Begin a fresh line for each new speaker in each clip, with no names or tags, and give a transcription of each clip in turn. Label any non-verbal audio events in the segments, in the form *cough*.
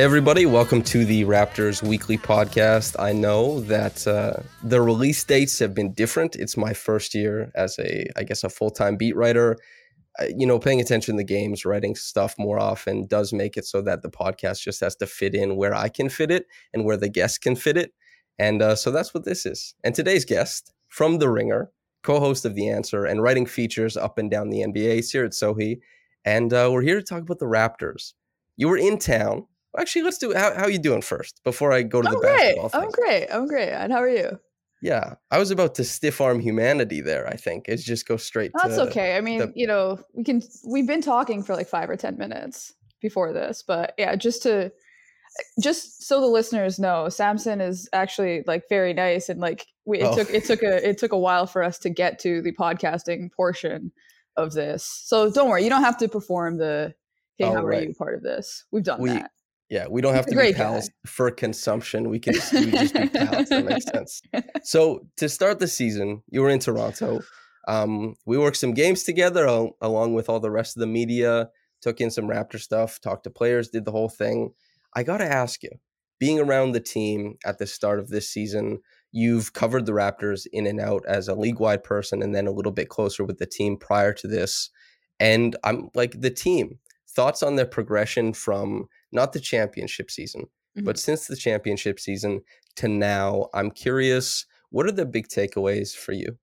Everybody, welcome to the Raptors Weekly Podcast. I know that uh, the release dates have been different. It's my first year as a, I guess, a full time beat writer. Uh, you know, paying attention to the games, writing stuff more often does make it so that the podcast just has to fit in where I can fit it and where the guest can fit it. And uh, so that's what this is. And today's guest from The Ringer, co host of The Answer, and writing features up and down the NBA, Seerat Sohi. And uh, we're here to talk about the Raptors. You were in town Actually, let's do how how you doing first before I go to
I'm
the
great.
basketball.
I'm great. I'm great. And how are you?
Yeah, I was about to stiff arm humanity there. I think it's just go straight.
That's okay. I mean,
the-
you know, we can. We've been talking for like five or ten minutes before this, but yeah, just to, just so the listeners know, Samson is actually like very nice, and like we it
Oh.
took it took a it took a while for us to get to the podcasting portion of this. So don't worry, you don't have to perform the. Hey,
Oh,
how
right.
are you? Part of this, we've done
We-
that.
Yeah, we don't have to be
great guy.
pals for consumption. We can just, we just be pals. That makes *laughs* sense. So to start the season, you were in Toronto. Um, we worked some games together al- along with all the rest of the media. Took in some Raptor stuff, talked to players, did the whole thing. I got to ask you, being around the team at the start of this season, you've covered the Raptors in and out as a league-wide person, and then a little bit closer with the team prior to this. And I'm like the team. Thoughts on their progression from not the championship season, but since the championship season to now, I'm curious, what are the big takeaways for you?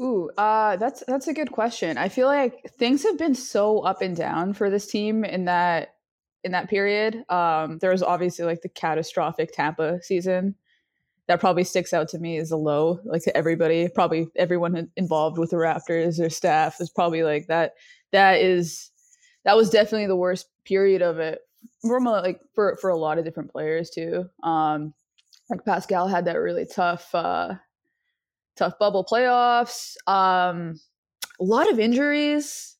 Ooh, uh, that's that's a good question. I feel like things have been so up and down for this team in that in that period. Um, there was obviously like the catastrophic Tampa season that probably sticks out to me as a low, like to everybody. Probably everyone involved with the Raptors, or staff is probably like that. That is that was definitely the worst period of it. From a- like for for a lot of different players too. Um, like Pascal had that really tough. Uh, tough bubble playoffs um a lot of injuries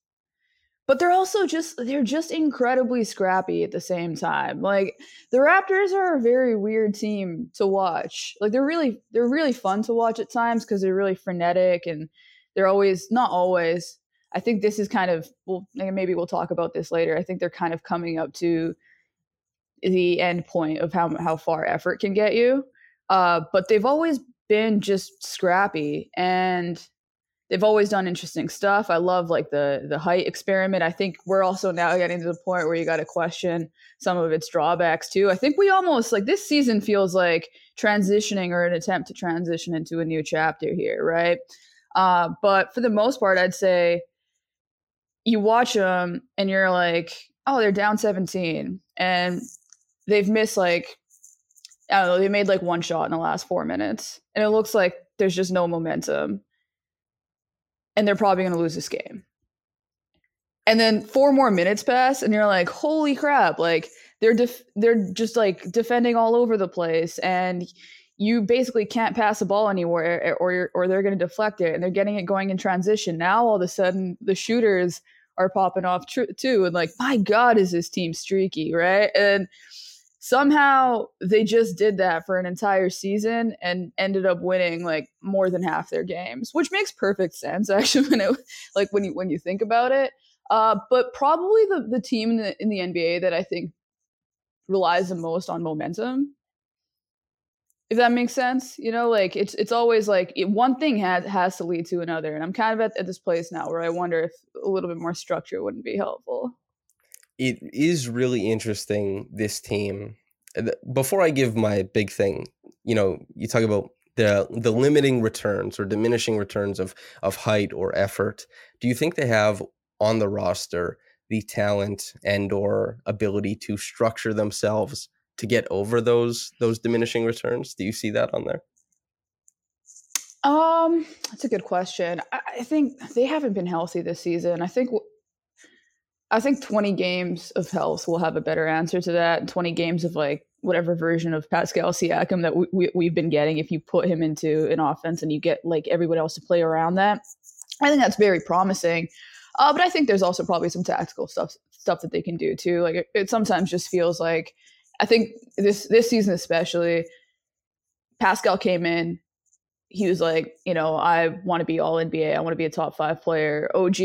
but they're also just they're just incredibly scrappy at the same time like the raptors are a very weird team to watch like they're really they're really fun to watch at times because they're really frenetic and they're always not always i think this is kind of well maybe we'll talk about this later i think they're kind of coming up to the end point of how how far effort can get you uh, but they've always been just scrappy and they've always done interesting stuff. I love like the the height experiment. I think we're also now getting to the point where you got to question some of its drawbacks too. I think we almost like this season feels like transitioning or an attempt to transition into a new chapter here, right? Uh, but for the most part, I'd say you watch them and you're like, oh, they're down 17 and they've missed like I don't know, they made like one shot in the last four minutes. And it looks like there's just no momentum. And they're probably going to lose this game. And then four more minutes pass, and you're like, holy crap. Like, they're def- they're just like defending all over the place. And you basically can't pass the ball anywhere eh, or, or they're going to deflect it. And they're getting it going in transition. Now, all of a sudden, the shooters are popping off tr- too. And like, my God, is this team streaky, right? And somehow they just did that for an entire season and ended up winning like more than half their games which makes perfect sense *laughs* actually when it like when you when you think about it uh but probably the the team in the, in the nba that i think relies the most on momentum if that makes sense you know like it's it's always like it, one thing has has to lead to another and i'm kind of at, at this place now where i wonder if a little bit more structure wouldn't be helpful
It is really interesting, this team. Before I give my big thing, you know, you talk about the the limiting returns or diminishing returns of of height or effort. Do you think they have on the roster the talent and or ability to structure themselves to get over those those diminishing returns? Do you see that on there?
Um, that's a good question. I, I think they haven't been healthy this season. I think, I think twenty games of health will have a better answer to that. Twenty games of like whatever version of Pascal Siakam that we, we, we've been getting. If you put him into an offense and you get like everyone else to play around that, I think that's very promising. Uh, but I think there's also probably some tactical stuff stuff that they can do too. Like it, it sometimes just feels like I think this this season especially, Pascal came in he was like, you know, I want to be all NBA. I want to be a top five player. OG,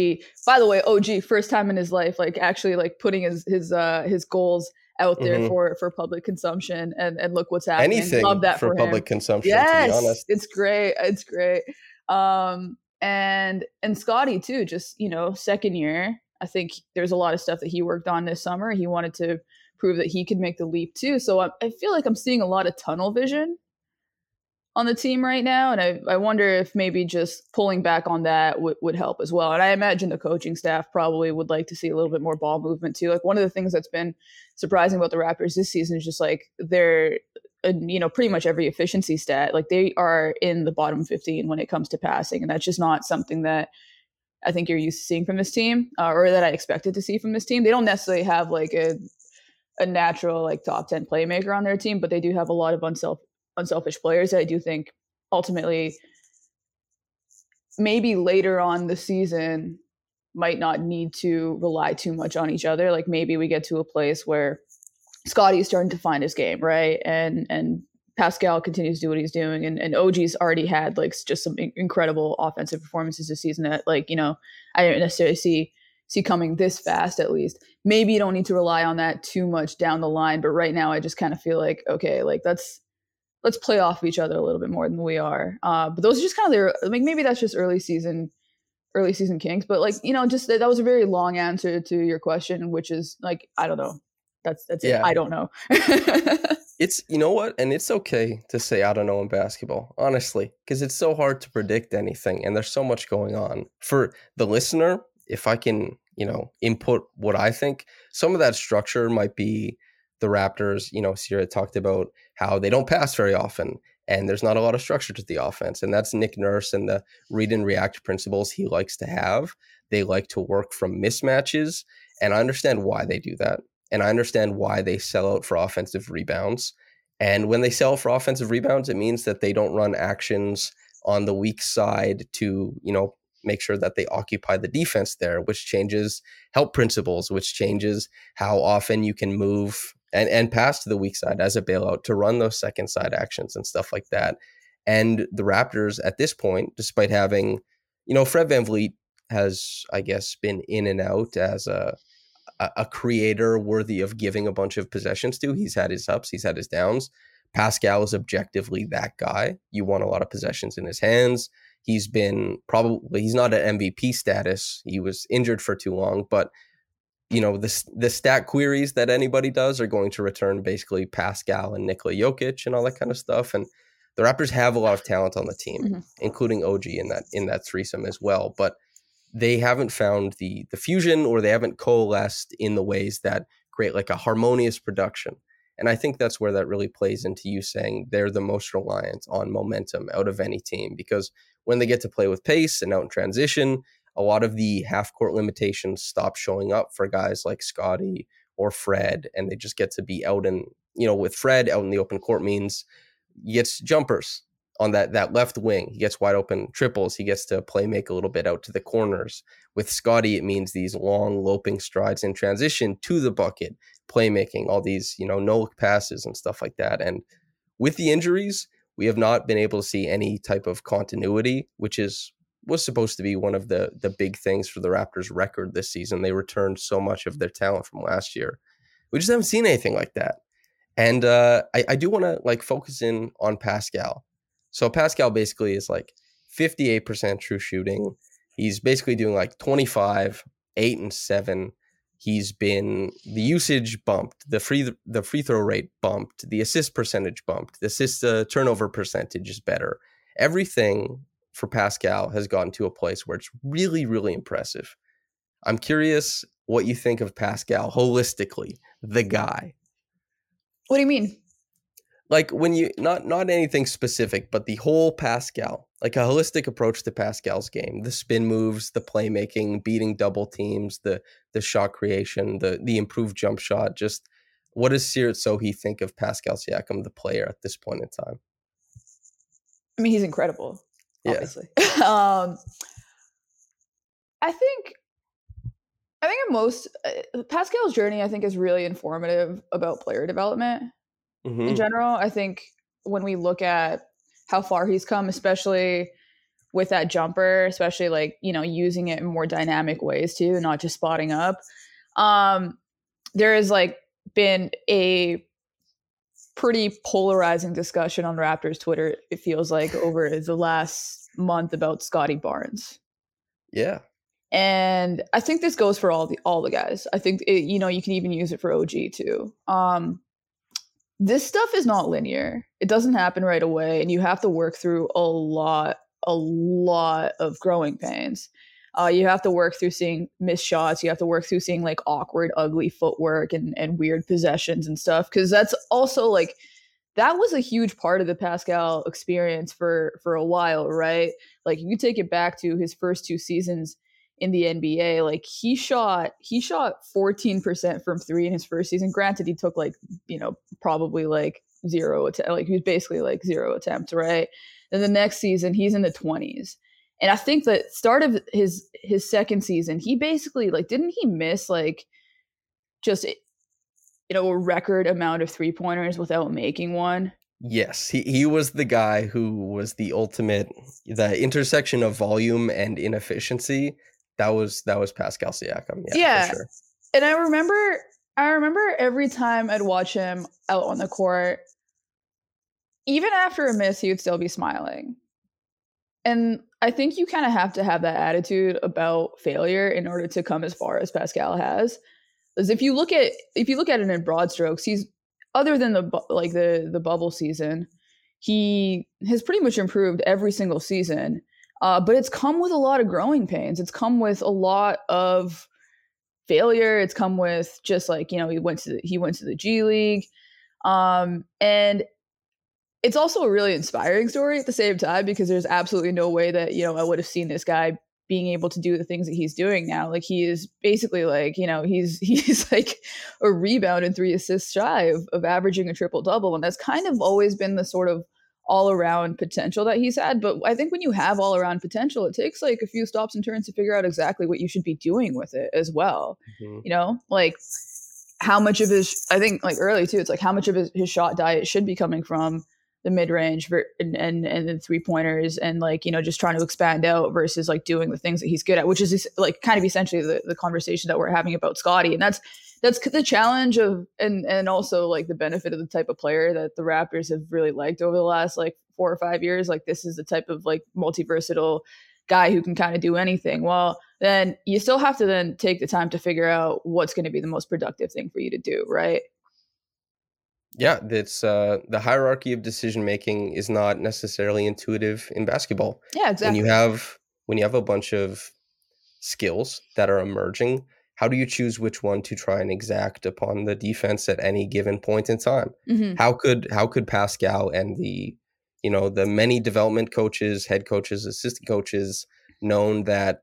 by the way, OG, first time in his life, like actually like putting his his uh his goals out there mm-hmm. for for public consumption and and look what's happening.
Anything Love that for, for public him. consumption.
Yes, it's great. It's great. Um and and Scottie too. Just you know, second year. I think there's a lot of stuff that he worked on this summer. He wanted to prove that he could make the leap too. So I, I feel like I'm seeing a lot of tunnel vision on the team right now. And I, I wonder if maybe just pulling back on that w- would help as well. And I imagine the coaching staff probably would like to see a little bit more ball movement too. Like one of the things that's been surprising about the Raptors this season is just like they're, uh, you know, pretty much every efficiency stat, like they are in the bottom 15 when it comes to passing. And that's just not something that I think you're used to seeing from this team uh, or that I expected to see from this team. They don't necessarily have like a, a natural like top 10 playmaker on their team, but they do have a lot of unself unselfish players I do think ultimately maybe later on the season might not need to rely too much on each other. Like maybe we get to a place where Scottie is starting to find his game, right? And and Pascal continues to do what he's doing, and, and OG's already had like just some incredible offensive performances this season that like you know I didn't necessarily see see coming this fast at least. Maybe you don't need to rely on that too much down the line, but right now I just kind of feel like okay, like that's let's play off of each other a little bit more than we are. Uh, but those are just kind of their like maybe that's just early season early season kinks. But like you know, just that was a very long answer to your question, which is like I don't know. That's that's yeah. it. I don't know. *laughs*
it's you know what, and it's okay to say I don't know in basketball, honestly, because it's so hard to predict anything, and there's so much going on. For the listener, if I can, you know, input what I think, some of that structure might be the Raptors, you know, Seerat talked about how they don't pass very often and there's not a lot of structure to the offense. And that's Nick Nurse and the read and react principles he likes to have. They like to work from mismatches. And I understand why they do that. And I understand why they sell out for offensive rebounds. And when they sell for offensive rebounds, it means that they don't run actions on the weak side to, you know, make sure that they occupy the defense there, which changes help principles, which changes how often you can move and and pass to the weak side as a bailout to run those second side actions and stuff like that. And the Raptors at this point, despite having, you know, Fred VanVleet has, I guess, been in and out as a a creator worthy of giving a bunch of possessions to. He's had his ups, he's had his downs. Pascal is objectively that guy. You want a lot of possessions in his hands. He's been probably he's not at MVP status. He was injured for too long, but you know the the stat queries that anybody does are going to return basically Pascal and Nikola Jokic and all that kind of stuff. And the Raptors have a lot of talent on the team, mm-hmm. including OG in that in that threesome as well. But they haven't found the the fusion or they haven't coalesced in the ways that create like a harmonious production. And I think that's where that really plays into you saying they're the most reliant on momentum out of any team because when they get to play with pace and out in transition, a lot of the half court limitations stop showing up for guys like Scottie or Fred, and they just get to be out in, you know, with Fred out in the open court means he gets jumpers on that that left wing. He gets wide open triples. He gets to play make a little bit out to the corners. With Scottie, it means these long loping strides in transition to the bucket, playmaking, all these, you know, no look passes and stuff like that. And with the injuries, we have not been able to see any type of continuity, which is was supposed to be one of the the big things for the Raptors record this season. They returned so much of their talent from last year. We just haven't seen anything like that. And uh, I, I do want to like focus in on Pascal. So Pascal basically is like 58% true shooting. He's basically doing like 25, 8 and 7. He's been the usage bumped, the free the free throw rate bumped, the assist percentage bumped, the assist uh, turnover percentage is better. Everything for Pascal has gotten to a place where it's really, really impressive. I'm curious what you think of Pascal holistically, the guy.
What do you mean?
Like when you not not anything specific, but the whole Pascal, like a holistic approach to Pascal's game, the spin moves, the playmaking, beating double teams, the the shot creation, the the improved jump shot. Just what does Seerat Sohi think of Pascal Siakam, the player at this point in time?
I mean, he's incredible obviously. *laughs* Um, I think I think most uh, Pascal's journey I think is really informative about player development mm-hmm. in general. I think when we look at how far he's come, especially with that jumper, especially like, you know, using it in more dynamic ways too, not just spotting up. Um, there has like been a pretty polarizing discussion on Raptors Twitter, it feels like, over the last month about Scottie Barnes.
Yeah.
And I think this goes for all the all the guys. I think it, you know you can even use it for OG too. Um, this stuff is not linear. It doesn't happen right away, and you have to work through a lot a lot of growing pains. Uh, you have to work through seeing missed shots. You have to work through seeing like awkward, ugly footwork and, and weird possessions and stuff. Cause that's also like, that was a huge part of the Pascal experience for for a while, right? Like you take it back to his first two seasons in the NBA, like he shot he shot 14% from 3 in his first season. Granted, he took like, you know, probably like zero att- like he was basically like zero attempts, right? Then the next season, he's in the 20s. And I think that start of his his second season, he basically like didn't he miss like just eh, you know a record amount of three pointers without making one?
Yes, he, he was the guy who was the ultimate the intersection of volume and inefficiency. That was that was Pascal Siakam. Yeah,
yeah. Sure. And I remember I remember every time I'd watch him out on the court, even after a miss, he would still be smiling. And I think you kind of have to have that attitude about failure in order to come as far as Pascal has. Because if you look at if you look at it in broad strokes, he's other than the like the the bubble season, he has pretty much improved every single season. Uh, but it's come with a lot of growing pains. It's come with a lot of failure. It's come with just like you know he went to the, he went to the G League, um, and it's also a really inspiring story at the same time because there's absolutely no way that you know I would have seen this guy being able to do the things that he's doing now. Like he is basically like you know he's *laughs* he's like a rebound and three assists shy of, of averaging a triple double, and that's kind of always been the sort of all around potential that he's had. But I think when you have all around potential, it takes like a few stops and turns to figure out exactly what you should be doing with it as well. Mm-hmm. You know, like how much of his I think like early too, it's like how much of his, his shot diet should be coming from the mid range and, and and the three pointers and like you know just trying to expand out versus like doing the things that he's good at, which is like kind of essentially the, the conversation that we're having about Scottie. and that's that's the challenge of and and also like the benefit of the type of player that the Raptors have really liked over the last like four or five years. Like this is the type of like multi versatile guy who can kind of do anything. Well, then you still have to then take the time to figure out what's going to be the most productive thing for you to do, right?
Yeah, it's uh, the hierarchy of decision making is not necessarily intuitive in basketball.
Yeah, exactly.
When you have when you have a bunch of skills that are emerging, how do you choose which one to try and exact upon the defense at any given point in time? Mm-hmm. How could how could Pascal and the you know the many development coaches, head coaches, assistant coaches known that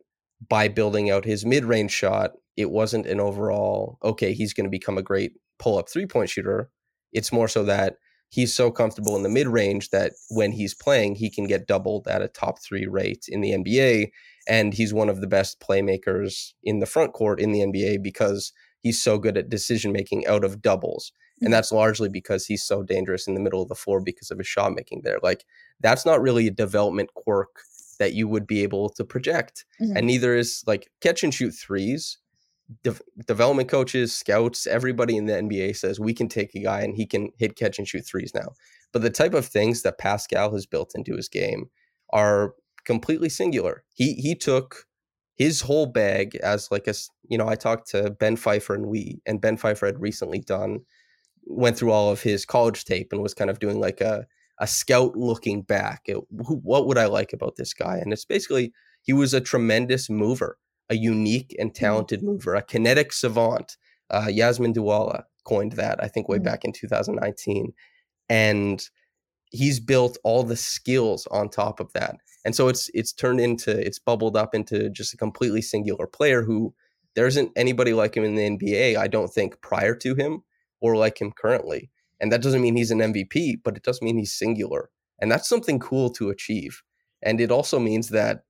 by building out his mid-range shot, it wasn't an overall okay, he's going to become a great pull-up three-point shooter it's more so that he's so comfortable in the mid range that when he's playing, he can get doubled at a top three rate in the NBA. And he's one of the best playmakers in the front court in the NBA because he's so good at decision making out of doubles. And mm-hmm. that's largely because he's so dangerous in the middle of the floor because of his shot making there. Like, that's not really a development quirk that you would be able to project. Mm-hmm. And neither is like catch and shoot threes de- development coaches, scouts, everybody in the NBA says we can take a guy and he can hit, catch, and shoot threes now. But the type of things that Pascal has built into his game are completely singular. He he took his whole bag as like a you know I talked to Ben Pfeiffer and we and Ben Pfeiffer had recently done went through all of his college tape and was kind of doing like a a scout looking back at who, what would I like about this guy and it's basically he was a tremendous mover a unique and mm-hmm. talented mm-hmm. mover, a kinetic savant. Uh, Yasmin Duale coined that, I think, way mm-hmm. back in 2019. And he's built all the skills on top of that. And so it's it's turned into it's bubbled up into just a completely singular player who there isn't anybody like him in the NBA, I don't think, prior to him or like him currently. And that doesn't mean he's an MVP, but it does mean he's singular. And that's something cool to achieve. And it also means that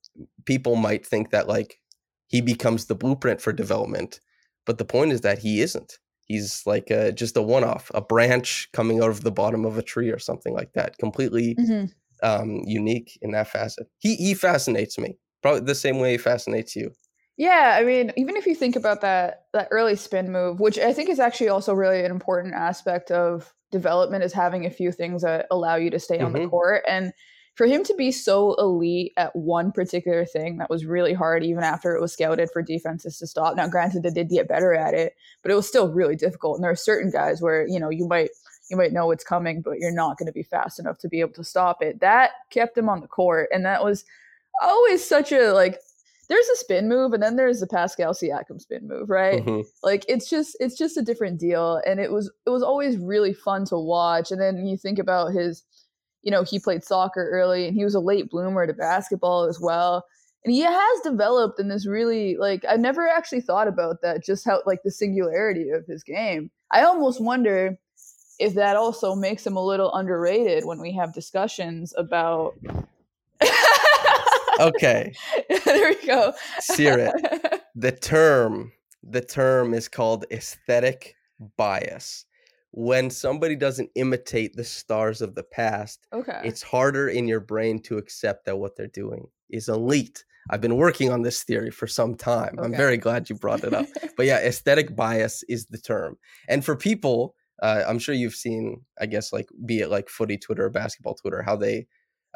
people might think that like he becomes the blueprint for development. But the point is that he isn't. He's like a, just a one off, a branch coming out of the bottom of a tree or something like that, completely mm-hmm. Um, unique in that facet. He he fascinates me, probably the same way he fascinates you.
Yeah, I mean, even if you think about that that early spin move, which I think is actually also really an important aspect of development, is having a few things that allow you to stay on
Mhm.
the court. And for him to be so elite at one particular thing that was really hard, even after it was scouted for defenses to stop. Now, granted, they did get better at it, but it was still really difficult. And there are certain guys where you know you might you might know it's coming, but you're not going to be fast enough to be able to stop it. That kept him on the court, and that was always such a like there's a spin move and then there's the Pascal Siakam spin move, right?
Mhm.
Like it's just it's just a different deal and it was it was always really fun to watch and then you think about his you know, he played soccer early and he was a late bloomer to basketball as well. And he has developed in this really like I never actually thought about that just how like the singularity of his game. I almost wonder if that also makes him a little underrated when we have discussions about *laughs*
Okay,
there we go.
sear it. *laughs* the term the term is called aesthetic bias. When somebody doesn't imitate the stars of the past,
okay.
it's harder in your brain to accept that what they're doing is elite. I've been working on this theory for some time. I'm very glad you brought it up. *laughs* but yeah, aesthetic bias is the term. And for people, uh, I'm sure you've seen, I guess, like be it like footy Twitter or basketball Twitter, how they,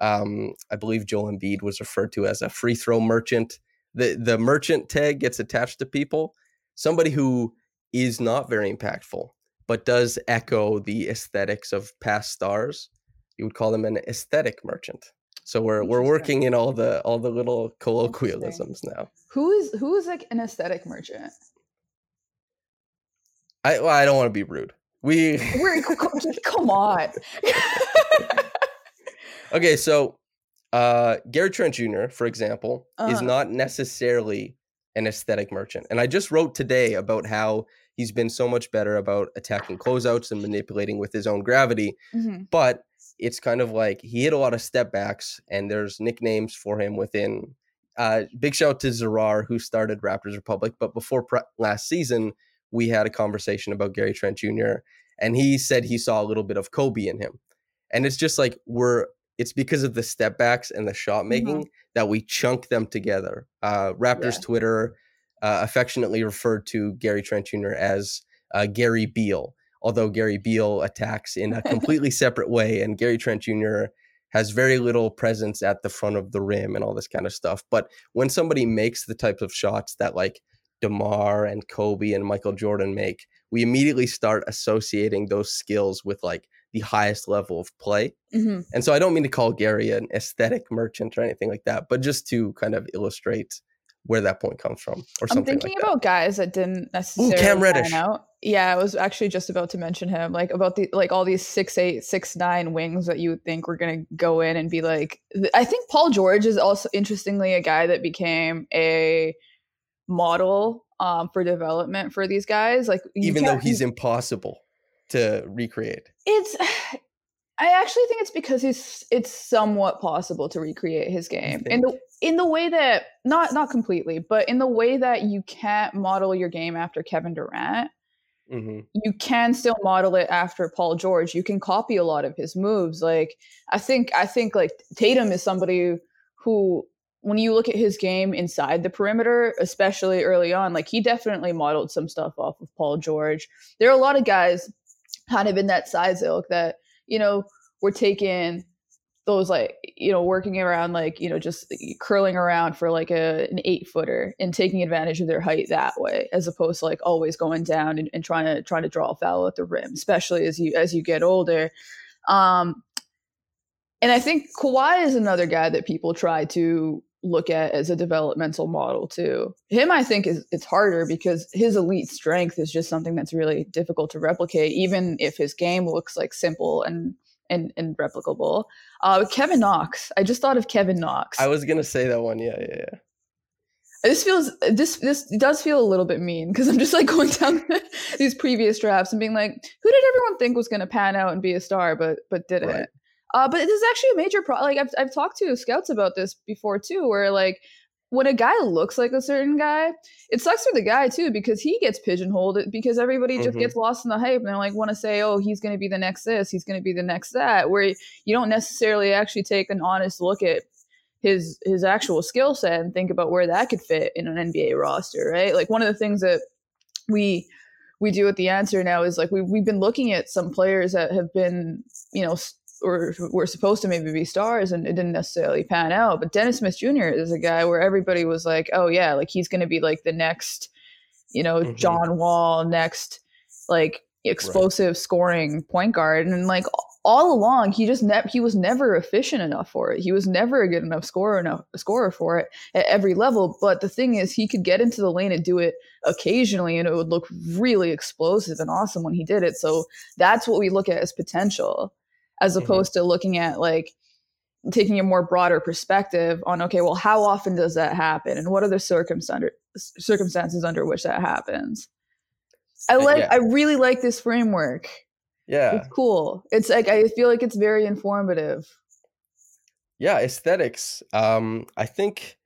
um, I believe Joel Embiid was referred to as a free throw merchant. The the merchant tag gets attached to people. Somebody who is not very impactful, but does echo the aesthetics of past stars. You would call them an aesthetic merchant. So we're we're working in all the all the little colloquialisms now.
who is who is like an aesthetic merchant?
I well, I don't want to be rude. We *laughs*
We're, *laughs* come on.
okay, so uh Gary Trent Jr., for example, is
Uh-huh.
not necessarily an aesthetic merchant. And I just wrote today about how he's been so much better about attacking closeouts and manipulating with his own gravity.
Mhm.
But it's kind of like he hit a lot of step backs, and there's nicknames for him within. Uh, big shout out to Zarar, who started Raptors Republic. But before pre- last season, we had a conversation about Gary Trent Jr., and he said he saw a little bit of Kobe in him. And it's just like we're, it's because of the step backs and the shot making that we chunk them together. Uh, Raptors
Yeah.
Twitter uh, affectionately referred to Gary Trent Jr. as uh, Gary Beal, although Gary Beal attacks in a completely *laughs* separate way, and Gary Trent Jr. has very little presence at the front of the rim and all this kind of stuff. But when somebody makes the types of shots that like DeMar and Kobe and Michael Jordan make, we immediately start associating those skills with like the highest level of play.
Mhm.
And so I don't mean to call Gary an aesthetic merchant or anything like that, but just to kind of illustrate where that point comes from or
I'm thinking
like that.
about guys that didn't necessarily
Cam
pan
Reddish.
out. Yeah, I was actually just about to mention him, like about the like all these six eight, six nine wings that you would think were gonna go in and be like. I think Paul George is also interestingly a guy that became a model um, for development for these guys. Like
Even though he's impossible to recreate.
it's *sighs* I actually think it's because he's it's somewhat possible to recreate his game in the in the way that not not completely, but in the way that you can't model your game after Kevin Durant.
hmm
You can still model it after Paul George. You can copy a lot of his moves. Like I think I think like Tatum is somebody who when you look at his game inside the perimeter, especially early on, like he definitely modeled some stuff off of Paul George. There are a lot of guys kind of in that size ilk that, you know, were taking those like, you know, working around like, you know, just curling around for like a an eight footer and taking advantage of their height that way, as opposed to like always going down and, and trying to trying to draw a foul at the rim, especially as you as you get older. Um and I think Kawhi is another guy that people try to look at as a developmental model too. Him, I think, is it's harder because his elite strength is just something that's really difficult to replicate, even if his game looks like simple and and, and replicable. Uh, Kevin Knox. I just thought of Kevin Knox.
I was gonna say that one. Yeah, yeah, yeah.
this feels this this does feel a little bit mean because I'm just like *laughs* going down these previous drafts and being like, who did everyone think was going to pan out and be a star, but but didn't.
Right.
Uh, but this is actually a major problem. Like I've I've talked to scouts about this before too, where like when a guy looks like a certain guy, it sucks for the guy too because he gets pigeonholed because everybody just mm-hmm. gets lost in the hype and they like want to say, oh, he's going to be the next this, he's going to be the next that, where you don't necessarily actually take an honest look at his his actual skill set and think about where that could fit in an NBA roster, right? Like one of the things that we we do at the answer now is like we we've been looking at some players that have been, you know, or were supposed to maybe be stars and it didn't necessarily pan out. But Dennis Smith Jr. is a guy where everybody was like, oh yeah, like he's going to be like the next, you know, mm-hmm. John Wall, next like explosive right. scoring point guard, and like all along he just ne- he was never efficient enough for it. He was never a good enough scorer enough scorer for it at every level. But the thing is, he could get into the lane and do it occasionally, and it would look really explosive and awesome when he did it. So that's what we look at as potential as mm-hmm. opposed mm-hmm. to looking at like taking a more broader perspective on okay well how often does that happen? And what are the circumstances circumstances under which that happens? I like yeah. i really like this framework.
Yeah.
It's cool. It's like i feel like it's very informative.
Yeah aesthetics. Um i think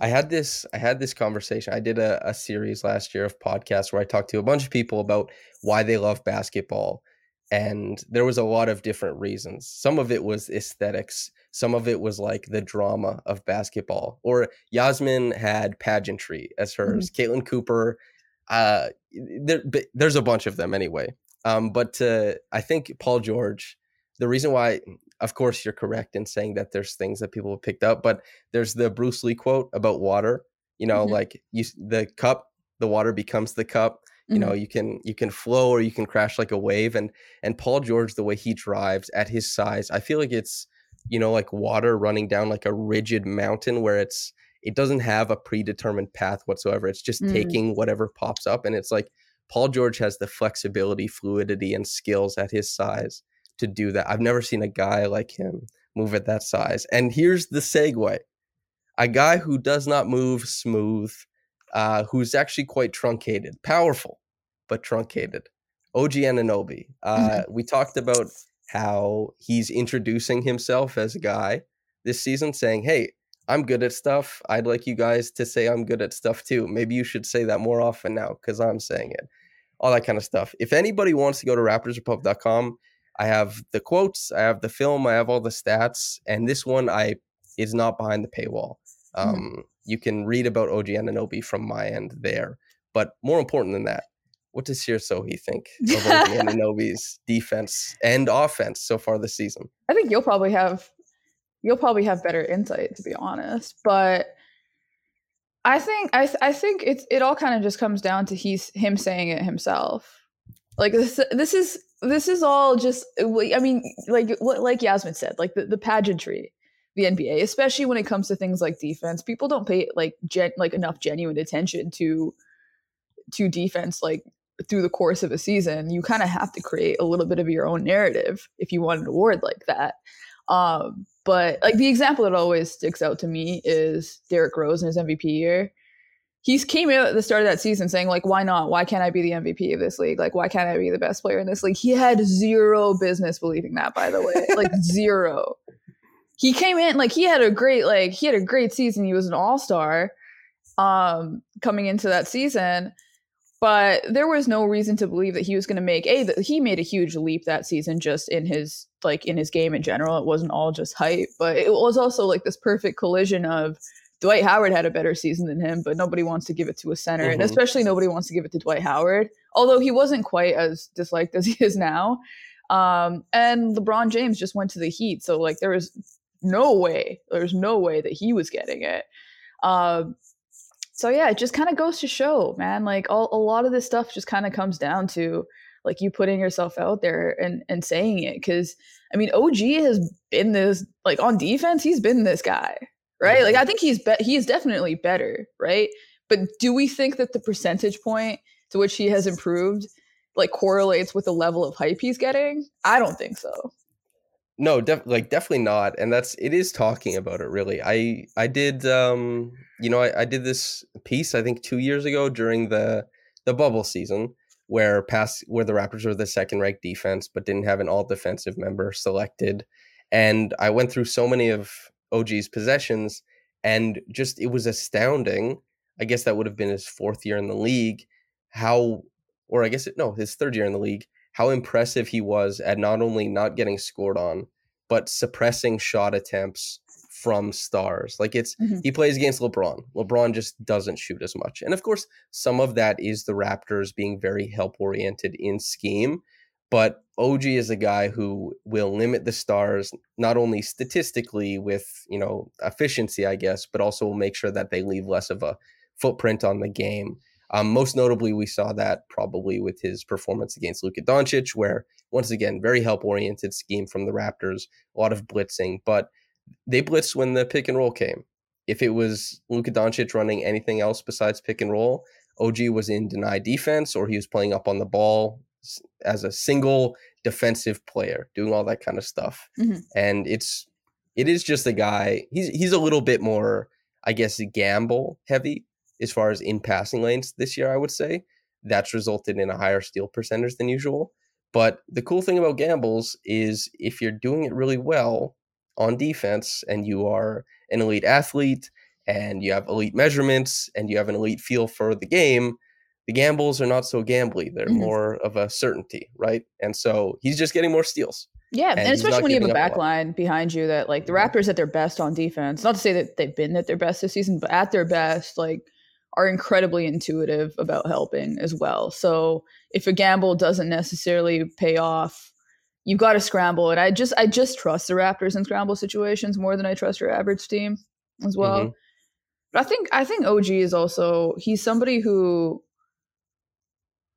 i had this i had this conversation i did a, a series last year of podcasts where i talked to a bunch of people about why they love basketball and there was a lot of different reasons some of it was aesthetics some of it was like the drama of basketball or yasmin had pageantry as hers mm-hmm. caitlin cooper uh there, there's a bunch of them anyway um but uh, i think paul george the reason why of course you're correct in saying that there's things that people have picked up but there's the bruce lee quote about water you know mm-hmm. like you the cup the water becomes the cup you know mm-hmm. you can you can flow or you can crash like a wave and and paul george the way he drives at his size i feel like it's you know like water running down like a rigid mountain where it's it doesn't have a predetermined path whatsoever it's just mm. taking whatever pops up and it's like paul george has the flexibility fluidity and skills at his size to do that i've never seen a guy like him move at that size and here's the segue a guy who does not move smooth uh, who's actually quite truncated, powerful, but truncated. OG Anunoby. Uh, mm-hmm. We talked about how he's introducing himself as a guy this season, saying, Hey, I'm good at stuff. I'd like you guys to say I'm good at stuff too. Maybe you should say that more often now because I'm saying it. All that kind of stuff. If anybody wants to go to raptorsrepublic.com, I have the quotes, I have the film, I have all the stats, and this one I is not behind the paywall. Mm-hmm. Um, mm-hmm. You can read about OG Anunoby from my end there. But more important than that, what does Seerat Sohi think *laughs* of OG Anunoby's defense and offense so far this season?
I think you'll probably have you'll probably have better insight to be honest, but I think I th- I think it's it all kind of just comes down to he's him saying it himself. Like this this is this is all just I mean like like Yasmin said like the, the pageantry the NBA, especially when it comes to things like defense. People don't pay like gen- like enough genuine attention to to defense like through the course of a season. You kind of have to create a little bit of your own narrative if you want an award like that. Um, but like the example that always sticks out to me is Derrick Rose in his MVP year. He came out at the start of that season saying like, "Why not? Why can't I be the MVP of this league? Like, why can't I be the best player in this league?" He had zero business believing that, by the way, like *laughs* zero he came in like he had a great like he had a great season. He was an all star um coming into that season but there was no reason to believe that he was going to make a that he made a huge leap that season just in his like in his game in general it wasn't all just hype but it was also like this perfect collision of dwight howard had a better season than him but nobody wants to give it to a center mm-hmm. and especially nobody wants to give it to dwight howard although he wasn't quite as disliked *laughs* as he is now um, and lebron james just went to the heat so like there was no way. There's no way that he was getting it. Um, so yeah, it just kind of goes to show, man. Like all, a lot of this stuff just kind of comes down to like you putting yourself out there and and saying it. Because I mean, OG has been this like on defense. He's been this guy, right? Like I think he's be- he's definitely better, right? But do we think that the percentage point to which he has improved like correlates with the level of hype he's getting? I don't think so.
No, def- like definitely not. And that's it is talking about it really. I I did um you know I, I did this piece I think two years ago during the the bubble season where past where the Raptors were the second ranked defense but didn't have an all defensive member selected. And I went through so many of OG's possessions And just it was astounding. I guess that would have been his fourth year in the league. How, or I guess it, no, his third year in the league, how impressive he was at not only not getting scored on, but suppressing shot attempts from stars. Like it's mm-hmm. he plays against LeBron. LeBron just doesn't shoot as much. And of course, some of that is the Raptors being very help oriented in scheme, but OG is a guy who will limit the stars not only statistically with, you know, efficiency, I guess, but also will make sure that they leave less of a footprint on the game. Um, most notably, we saw that probably with his performance against Luka Doncic, where once again, very help oriented scheme from the Raptors, a lot of blitzing, but they blitzed when the pick and roll came. If it was Luka Doncic running anything else besides pick and roll, OG was in deny defense or he was playing up on the ball as a single defensive player, doing all that kind of stuff. Mm-hmm. And it's it is just a guy. He's he's a little bit more, I guess, gamble heavy as far as in passing lanes this year. I would say that's resulted in a higher steal percentage than usual. But the cool thing about gambles is if you're doing it really well on defense and you are an elite athlete and you have elite measurements and you have an elite feel for the game, the gambles are not so gambly. They're mm-hmm. more of a certainty, right? And so he's just getting more steals.
Yeah, and, and especially when you have a back line behind you that like the mm-hmm. Raptors at their best on defense. Not to say that they've been at their best this season, but at their best, like are incredibly intuitive about helping as well. So if a gamble doesn't necessarily pay off, you've got to scramble. And I just I just trust the Raptors in scramble situations more than I trust your average team as well. Mm-hmm. But I think I think OG is also he's somebody who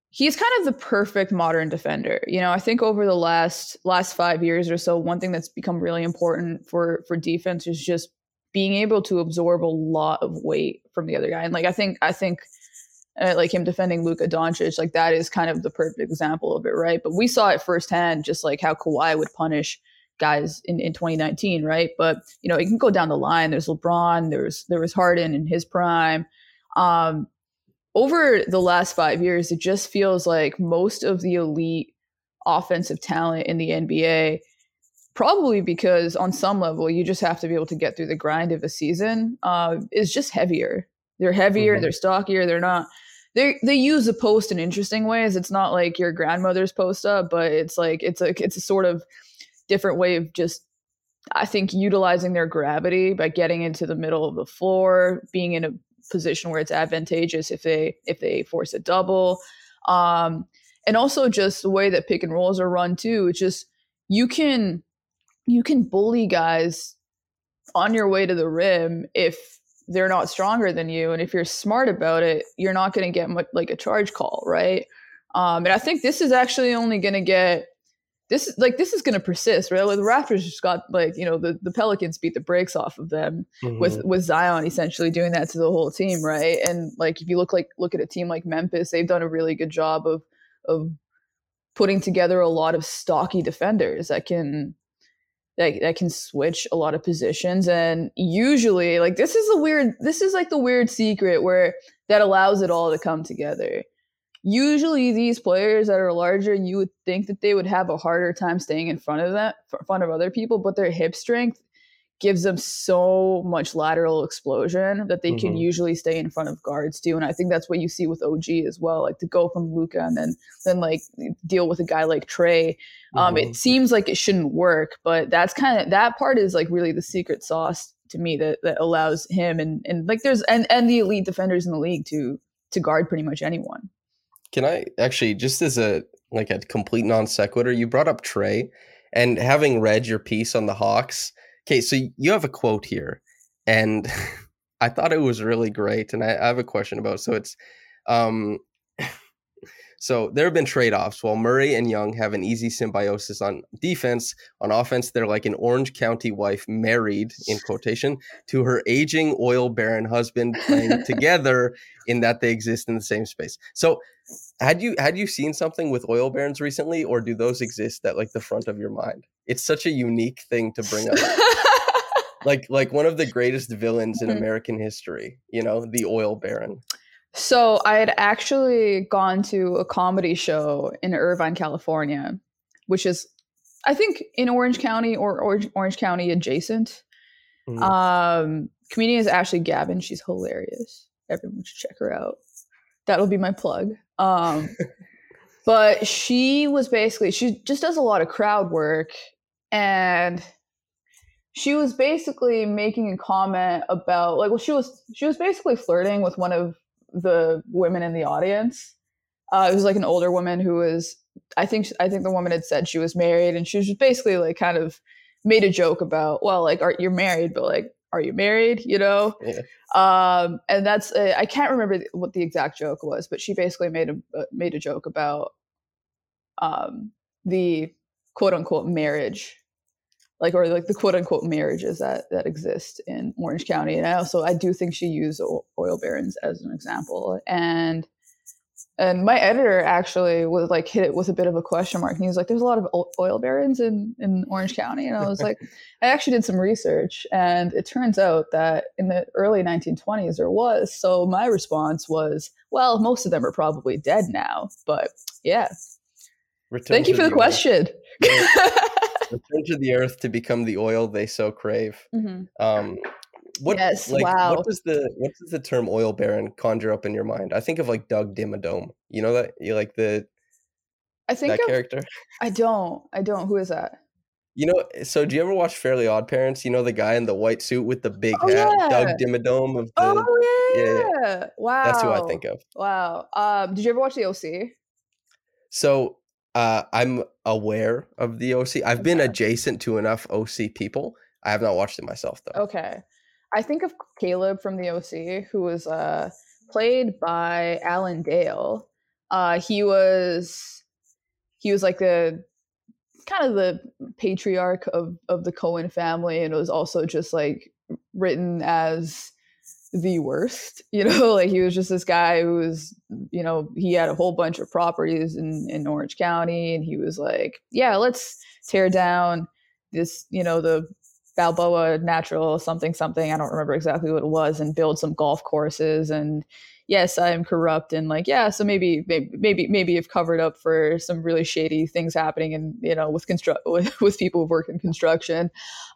he's kind of the perfect modern defender. You know, I think over the last last 5 years or so one thing that's become really important for for defense is just being able to absorb a lot of weight from the other guy. And like I think I think uh, like him defending Luka Doncic, like that is kind of the perfect example of it, right? But we saw it firsthand, just like how Kawhi would punish guys in, in 2019, right? But you know, it can go down the line. There's LeBron, there's there was Harden in his prime. Um, over the last five years, it just feels like most of the elite offensive talent in the NBA, probably because on some level you just have to be able to get through the grind of a season, uh, is just heavier. They're heavier, mm-hmm. they're stockier, they're not. They they use the post in interesting ways. It's not like your grandmother's post up, but it's like it's a it's a sort of different way of just I think utilizing their gravity by getting into the middle of the floor, being in a position where it's advantageous if they if they force a double um and also just the way that pick and rolls are run too it's just you can you can bully guys on your way to the rim if they're not stronger than you and if you're smart about it you're not going to get much like a charge call right um and i think this is actually only going to get this is like this is going to persist, right? Like the Raptors just got like you know the, the Pelicans beat the brakes off of them mm-hmm. with with Zion essentially doing that to the whole team, right? And like if you look like look at a team like Memphis, they've done a really good job of of putting together a lot of stocky defenders that can that, that can switch a lot of positions and usually like this is a weird this is like the weird secret where that allows it all to come together. Usually these players that are larger, you would think that they would have a harder time staying in front of that, front of other people, but their hip strength gives them so much lateral explosion that they mm-hmm. can usually stay in front of guards too. And I think that's what you see with OG as well, like to go from Luka and then then like deal with a guy like Trey. Um, mm-hmm. It seems like it shouldn't work, but that's kind of that part is like really the secret sauce to me that that allows him and and like there's and and the elite defenders in the league to to guard pretty much anyone.
Can I actually just as a like a complete non sequitur? You brought up Trey, and having read your piece on the Hawks. Okay, so you have a quote here, and *laughs* I thought it was really great, and I, I have a question about. So it's, um, *laughs* so there have been trade offs. While Murray and Young have an easy symbiosis on defense, on offense, they're like an Orange County wife married, in quotation, to her aging oil baron husband playing *laughs* together in that they exist in the same space. So had you had you seen something with oil barons recently, or do those exist at like the front of your mind? It's such a unique thing to bring up. *laughs* like like one of the greatest villains in mm-hmm. American history, you know, the oil baron.
So I had actually gone to a comedy show in Irvine, California, which is, I think, in Orange County or Orange, Orange County adjacent. Mm. Um, comedian is Ashley Gavin. She's hilarious. Everyone should check her out. That'll be my plug. Um, *laughs* but she was basically she just does a lot of crowd work, and she was basically making a comment about like well she was she was basically flirting with one of the women in the audience. Uh, it was like an older woman who was I think I think the woman had said she was married, and she was just basically like kind of made a joke about well like are you're married, but like are you married? You know, *laughs* yeah. um, and that's uh, I can't remember what the exact joke was, but she basically made a uh, made a joke about um, the quote unquote marriage like or like the quote unquote marriages that that exist in Orange County. And I also I do think she used oil barons as an example. And and my editor actually was like hit it with a bit of a question mark. And he was like, "There's a lot of oil barons in in Orange County." And I was like, *laughs* I actually did some research, and it turns out that in the early 1920s there was. So my response was, "Well, most of them are probably dead now." But yeah. Return Thank you for the, the question. *laughs*
return to the earth to become the oil they so crave. Mm-hmm. Um, what, yes, like, wow. What does the what does the term oil baron conjure up in your mind? I think of like Doug Dimmadome. You know that you like the
I think that of, character. I don't. I don't. Who is that?
You know, so do you ever watch Fairly Odd Parents? You know the guy in the white suit with the big oh, hat, yeah. Doug Dimmadome of the.
Oh yeah, yeah, yeah, wow.
That's who I think of.
Wow. Um, did you ever watch the OC?
So uh, I'm aware of the OC. I've been adjacent to enough OC people. I have not watched it myself though.
Okay. I think of Caleb from the OC, who was uh, played by Alan Dale. Uh, he was he was like the kind of the patriarch of of the Cohen family, and it was also just like written as the worst. *laughs* You know, like he was just this guy who was, you know, he had a whole bunch of properties in, in Orange County and he was like, yeah, let's tear down this, you know, the Balboa natural something something. I don't remember exactly what it was and build some golf courses and yes, I'm corrupt and like, yeah, so maybe, maybe, maybe, maybe you've covered up for some really shady things happening and, you know, with construct, *laughs* with, with people who work in construction.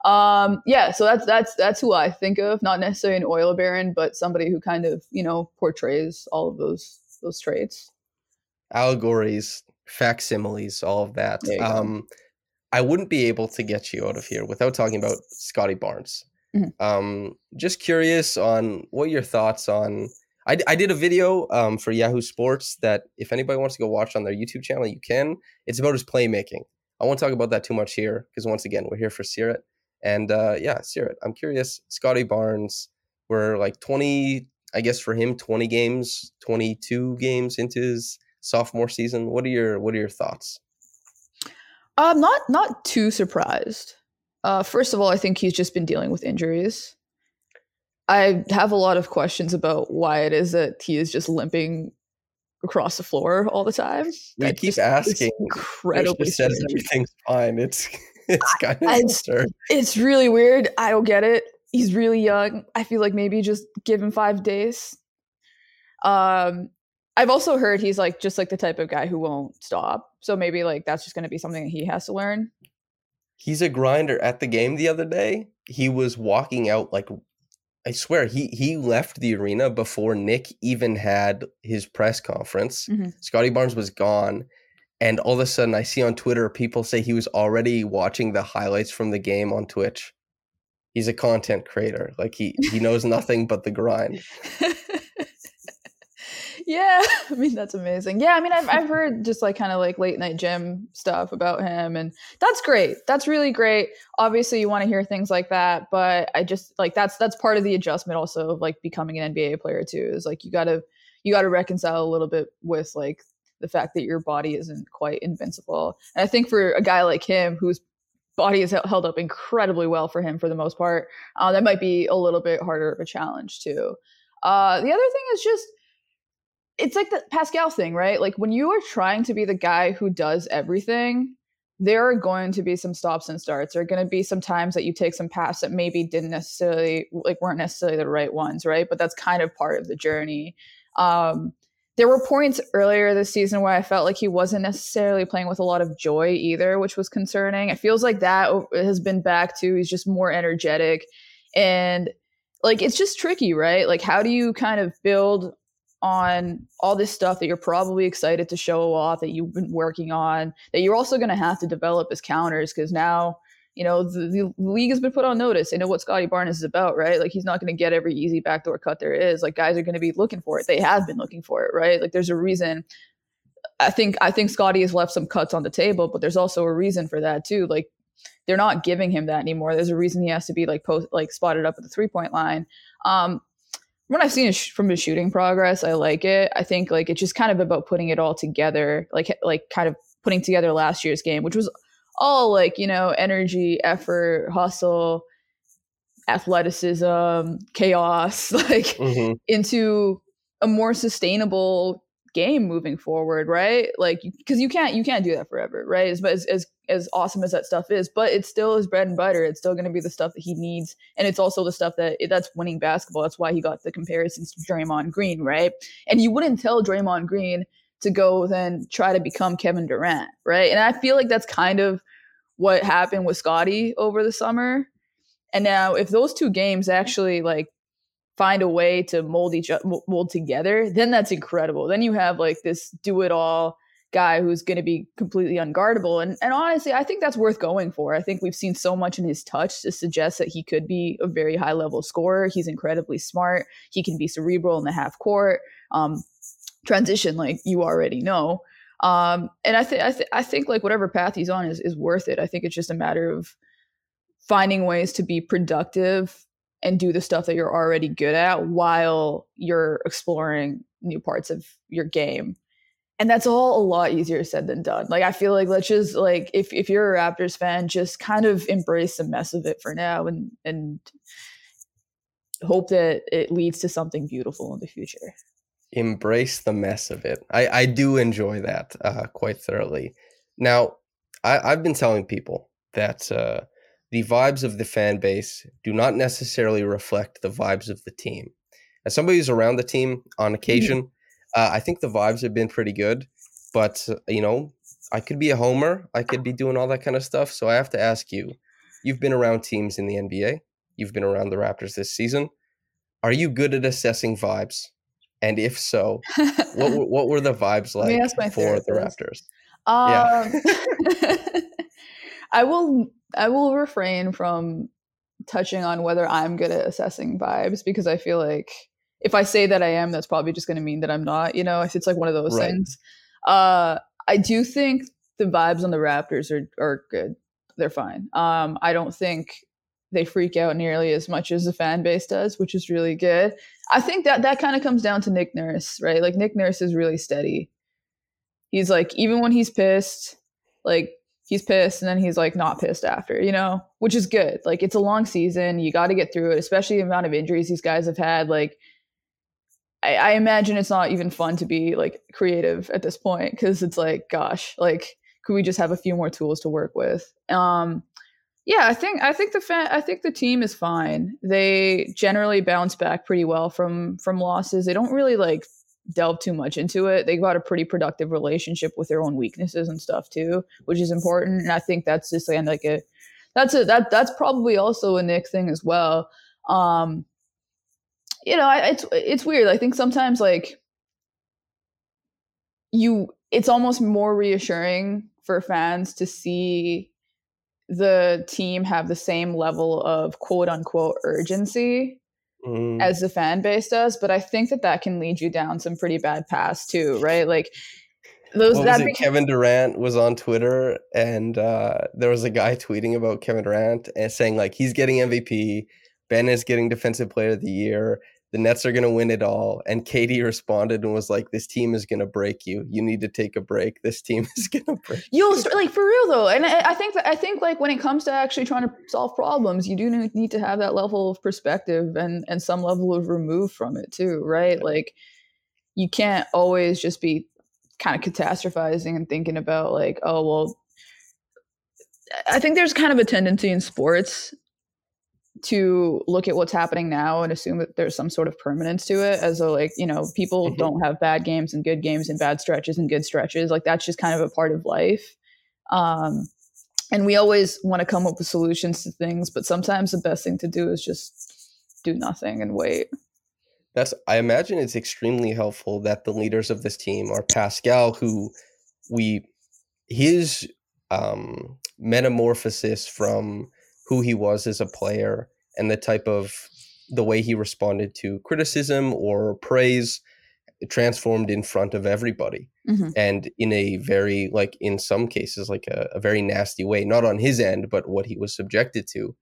Um, yeah, so that's, that's, that's who I think of, not necessarily an oil baron, but somebody who kind of, you know, portrays all of those, those traits.
Allegories, facsimiles, all of that. Um, I wouldn't be able to get you out of here without talking about Scottie Barnes. Mm-hmm. Um, just curious on what your thoughts on I, I did a video um, for Yahoo Sports that if anybody wants to go watch on their YouTube channel, you can. It's about his playmaking. I won't talk about that too much here because once again, we're here for Seerat. And uh, yeah, Seerat, I'm curious. Scottie Barnes, we're like 20, I guess for him, 20 games, 22 games into his sophomore season. What are your What are your thoughts?
I'm not not too surprised. Uh, first of all, I think he's just been dealing with injuries. I have a lot of questions about why it is that he is just limping across the floor all the time.
We keep just, asking. Incredibly says everything's fine. It's *laughs* it's kind of
it's, it's really weird. I don't get it. He's really young. I feel like maybe just give him five days. Um, I've also heard he's like just like the type of guy who won't stop. So maybe like that's just going to be something that he has to learn.
He's a grinder. At the game the other day, he was walking out like I swear he he left the arena before Nick even had his press conference. Mm-hmm. Scottie Barnes was gone. And all of a sudden I see on Twitter people say he was already watching the highlights from the game on Twitch. He's a content creator. Like he he knows *laughs* nothing but the grind. *laughs*
yeah *laughs* i mean that's amazing. Yeah i mean I've, I've heard just like kind of like late night gym stuff about him and that's great. That's really great. Obviously you want to hear things like that but i just like that's that's part of the adjustment also of like becoming an nba player too is like you gotta you gotta reconcile a little bit with like the fact that your body isn't quite invincible. And i think for a guy like him whose body is held up incredibly well for him for the most part uh, that might be a little bit harder of a challenge too. Uh, the other thing is just it's like the Pascal thing, right? Like when you are trying to be the guy who does everything, there are going to be some stops and starts. There are going to be some times that you take some paths that maybe didn't necessarily like weren't necessarily the right ones, right? But that's kind of part of the journey. Um, there were points earlier this season where I felt like he wasn't necessarily playing with a lot of joy either, which was concerning. It feels like that has been back to he's just more energetic and like it's just tricky, right? Like how do you kind of build on all this stuff that you're probably excited to show off that you've been working on that you're also going to have to develop as counters because now you know the, the, league has been put on notice. They know what scottie barnes is about right? Like he's not going to get every easy backdoor cut there is. Like guys are going to be looking for it. They have been looking for it right? Like there's a reason. I think i think scottie has left some cuts on the table but there's also a reason for that too. Like they're not giving him that anymore. There's a reason he has to be like post like spotted up at the three point line. Um when I've seen sh- from his shooting progress, I like it. I think like it's just kind of about putting it all together, like like kind of putting together last year's game, which was all like you know energy, effort, hustle, athleticism, chaos, *laughs* like mm-hmm. into a more sustainable game moving forward, right? Like because you can't you can't do that forever, right? As as as as awesome as that stuff is, but it's still his bread and butter. It's still going to be the stuff that he needs, and it's also the stuff that that's winning basketball. That's why he got the comparisons to Draymond Green, right? And you wouldn't tell Draymond Green to go then try to become Kevin Durant, right? And I feel like that's kind of what happened with Scottie over the summer. And now if those two games actually like find a way to mold each mold together, then that's incredible. Then you have like this do it all guy who's going to be completely unguardable. And and honestly, I think that's worth going for. I think we've seen so much in his touch to suggest that he could be a very high level scorer. He's incredibly smart. He can be cerebral in the half court. Um, transition, like you already know. Um, and I think th- I think like whatever path he's on is is worth it. I think it's just a matter of finding ways to be productive and do the stuff that you're already good at while you're exploring new parts of your game. And that's all a lot easier said than done. Like i feel like let's just like if, if you're a raptors fan just kind of embrace the mess of it for now and and hope that it leads to something beautiful in the future.
Embrace the mess of it. I i do enjoy that uh quite thoroughly. Now i i've been telling people that uh the vibes of the fan base do not necessarily reflect the vibes of the team. As somebody who's around the team on mm-hmm. occasion, mm-hmm. uh, I think the vibes have been pretty good. But, you know, I could be a homer. I could be doing all that kind of stuff. So I have to ask you you've been around teams in the NBA, you've been around the Raptors this season. Are you good at assessing vibes? And if so, what, what were the *laughs* vibes like for the Raptors?
Um, yeah. *laughs* I will I will refrain from touching on whether I'm good at assessing vibes because I feel like if I say that I am, that's probably just going to mean that I'm not. You know, if it's like one of those right. things. Uh, I do think the vibes on the Raptors are are good. They're fine. Um, I don't think they freak out nearly as much as the fan base does, which is really good. I think that that kind of comes down to Nick Nurse, right? Like Nick Nurse is really steady. He's like even when he's pissed, like he's pissed and then he's like not pissed after, you know, which is good. Like it's a long season. You got to get through it, especially the amount of injuries these guys have had. Like, I, I imagine it's not even fun to be like creative at this point because it's like, gosh, like, could we just have a few more tools to work with? Um, yeah, I think I think the fa- I think the team is fine. They generally bounce back pretty well from from losses. They don't really like delve too much into it. They've got a pretty productive relationship with their own weaknesses and stuff too, which is important. And I think that's just like a that's a that that's probably also a Nick thing as well. Um, you know, it's it's weird. I think sometimes like you, it's almost more reassuring for fans to see the team have the same level of quote unquote urgency mm. as the fan base does. But I think that that can lead you down some pretty bad paths too, right? Like
those that became- Kevin Durant was on Twitter and uh, there was a guy tweeting about Kevin Durant and saying like he's getting MVP, Ben is getting Defensive Player of the Year, the Nets are going to win it all. And KD responded and was like, "This team is going to break you. You need to take a break. This team *laughs* is going to break."
You'll like for real though, and I, I think that I think like when it comes to actually trying to solve problems, you do need to have that level of perspective and and some level of remove from it too, right? Like you can't always just be kind of catastrophizing and thinking about like, oh well. I think there's kind of a tendency in sports to look at what's happening now and assume that there's some sort of permanence to it as though like you know people mm-hmm. don't have bad games and good games and bad stretches and good stretches like that's just kind of a part of life um and we always want to come up with solutions to things but sometimes the best thing to do is just do nothing and wait.
That's I imagine it's extremely helpful that the leaders of this team are Pascal, who we his um, metamorphosis from who he was as a player and the type of the way he responded to criticism or praise transformed in front of everybody. Mm-hmm. and in a very like in some cases like a, a, very nasty way not on his end but what he was subjected to.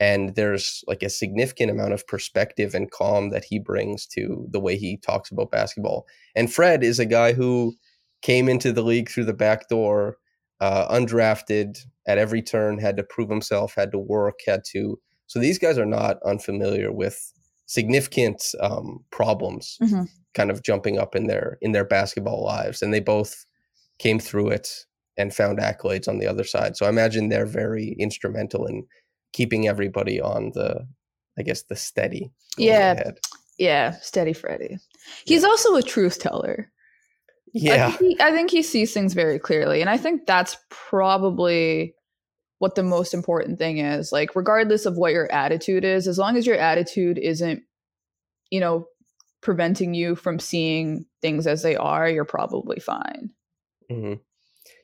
And there's like a significant amount of perspective and calm that he brings to the way he talks about basketball. And fred is a guy who came into the league through the back door uh, undrafted at every turn had to prove himself had to work had to so these guys are not unfamiliar with significant um, problems mm-hmm. kind of jumping up in their in their basketball lives and they both came through it and found accolades on the other side so i imagine they're very instrumental in keeping everybody on the i guess the steady
yeah ahead. yeah steady freddy he's yeah. also a truth teller
yeah
I think, he, I think he sees things very clearly and i think that's probably what the most important thing is. Like, regardless of what your attitude is, as long as your attitude isn't, you know, preventing you from seeing things as they are, you're probably fine.
Mm-hmm.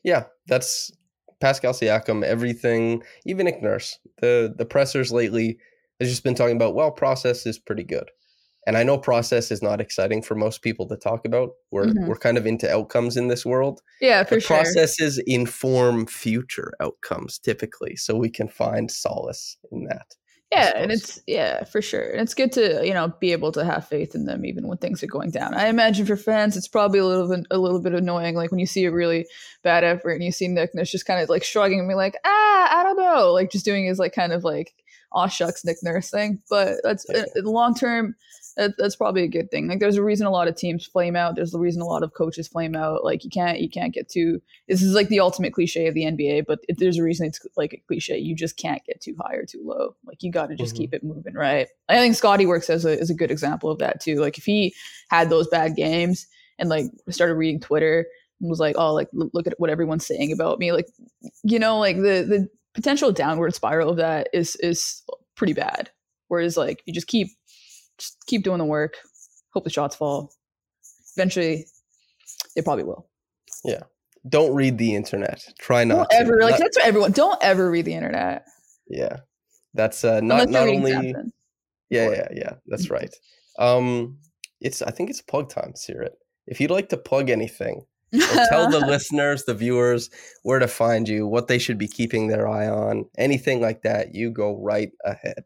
Yeah, that's Pascal Siakam. Everything, even Nick Nurse, the the pressers lately has just been talking about. Well, process is pretty good. And I know process is not exciting for most people to talk about. We're mm-hmm. we're kind of into outcomes in this world.
Yeah, for sure.
Processes inform future outcomes typically, so we can find solace in that.
Yeah, and it's yeah, for sure. And it's good to, you know, be able to have faith in them even when things are going down. I imagine for fans it's probably a little bit a little bit annoying like when you see a really bad effort and you see Nick Nurse just kind of like shrugging and be like, "Ah, I don't know." Like just doing his like kind of like aw shucks Nick Nurse thing. But that's yeah. uh, long term that's probably a good thing. Like there's a reason a lot of teams flame out. There's a reason a lot of coaches flame out. Like you can't you can't get too. This is like the ultimate cliche of the NBA, but if there's a reason it's like a cliche. You just can't get too high or too low. Like you got to just mm-hmm. keep it moving, right? I think Scottie works as a as a good example of that too. Like if he had those bad games and like started reading Twitter and was like, oh, like look at what everyone's saying about me, like you know, like the the potential downward spiral of that is is pretty bad. Whereas like you just keep just keep doing the work. Hope the shots fall. Eventually, they probably will.
Yeah. Don't read the internet. Try not
don't to. Ever, like that's what everyone. Don't ever read the internet.
Yeah, that's uh, not not only. Yeah, yeah, yeah. That's right. Um, it's I think it's plug time, Seerat. If you'd like to plug anything, tell the *laughs* listeners, the viewers, where to find you, what they should be keeping their eye on, anything like that. You go right ahead.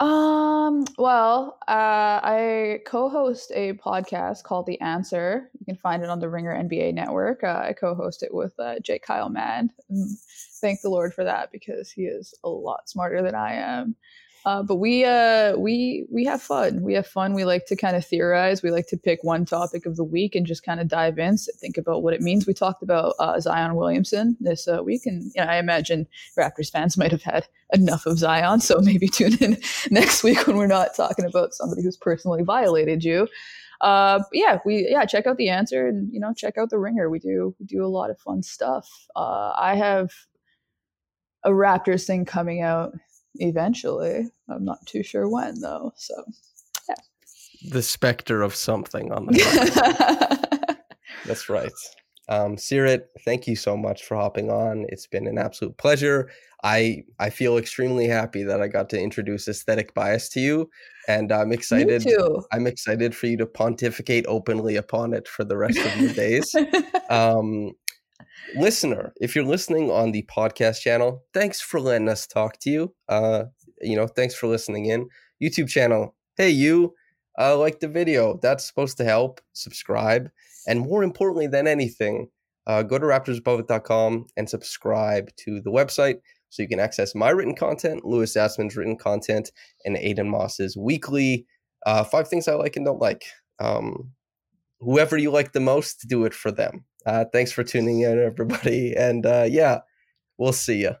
Um, well, uh, I co-host a podcast called The Answer. You can find it on the Ringer NBA network. Uh, I co-host it with uh, Jake Kyle Mann. thank the Lord for that because he is a lot smarter than I am. Uh, but we uh, we we have fun. We have fun. We like to kind of theorize. We like to pick one topic of the week and just kind of dive in, think about what it means. We talked about uh, Zion Williamson this uh, week, and you know, I imagine Raptors fans might have had enough of Zion, so maybe *laughs* tune in next week when we're not talking about somebody who's personally violated you. Uh, yeah, we yeah check out the answer and you know check out the Ringer. We do we do a lot of fun stuff. Uh, I have a Raptors thing coming out eventually. I'm not too sure when though. So, yeah.
The specter of something on the. *laughs* That's right. Um, Seerat, thank you so much for hopping on. It's been an absolute pleasure. I I feel extremely happy that I got to introduce aesthetic bias to you, and I'm excited. I'm excited for you to pontificate openly upon it for the rest of your days. *laughs* um, listener, if you're listening on the podcast channel, thanks for letting us talk to you. Uh, you know, thanks for listening in. YouTube channel, hey you, uh, like the video. That's supposed to help. Subscribe, and more importantly than anything, uh, go to raptorsrepublic.com and subscribe to the website so you can access my written content, Louis Zatzman's written content, and Aiden Moss's weekly uh, five things I like and don't like. Um, whoever you like the most, do it for them. Uh, thanks for tuning in, everybody. And uh, yeah, we'll see you.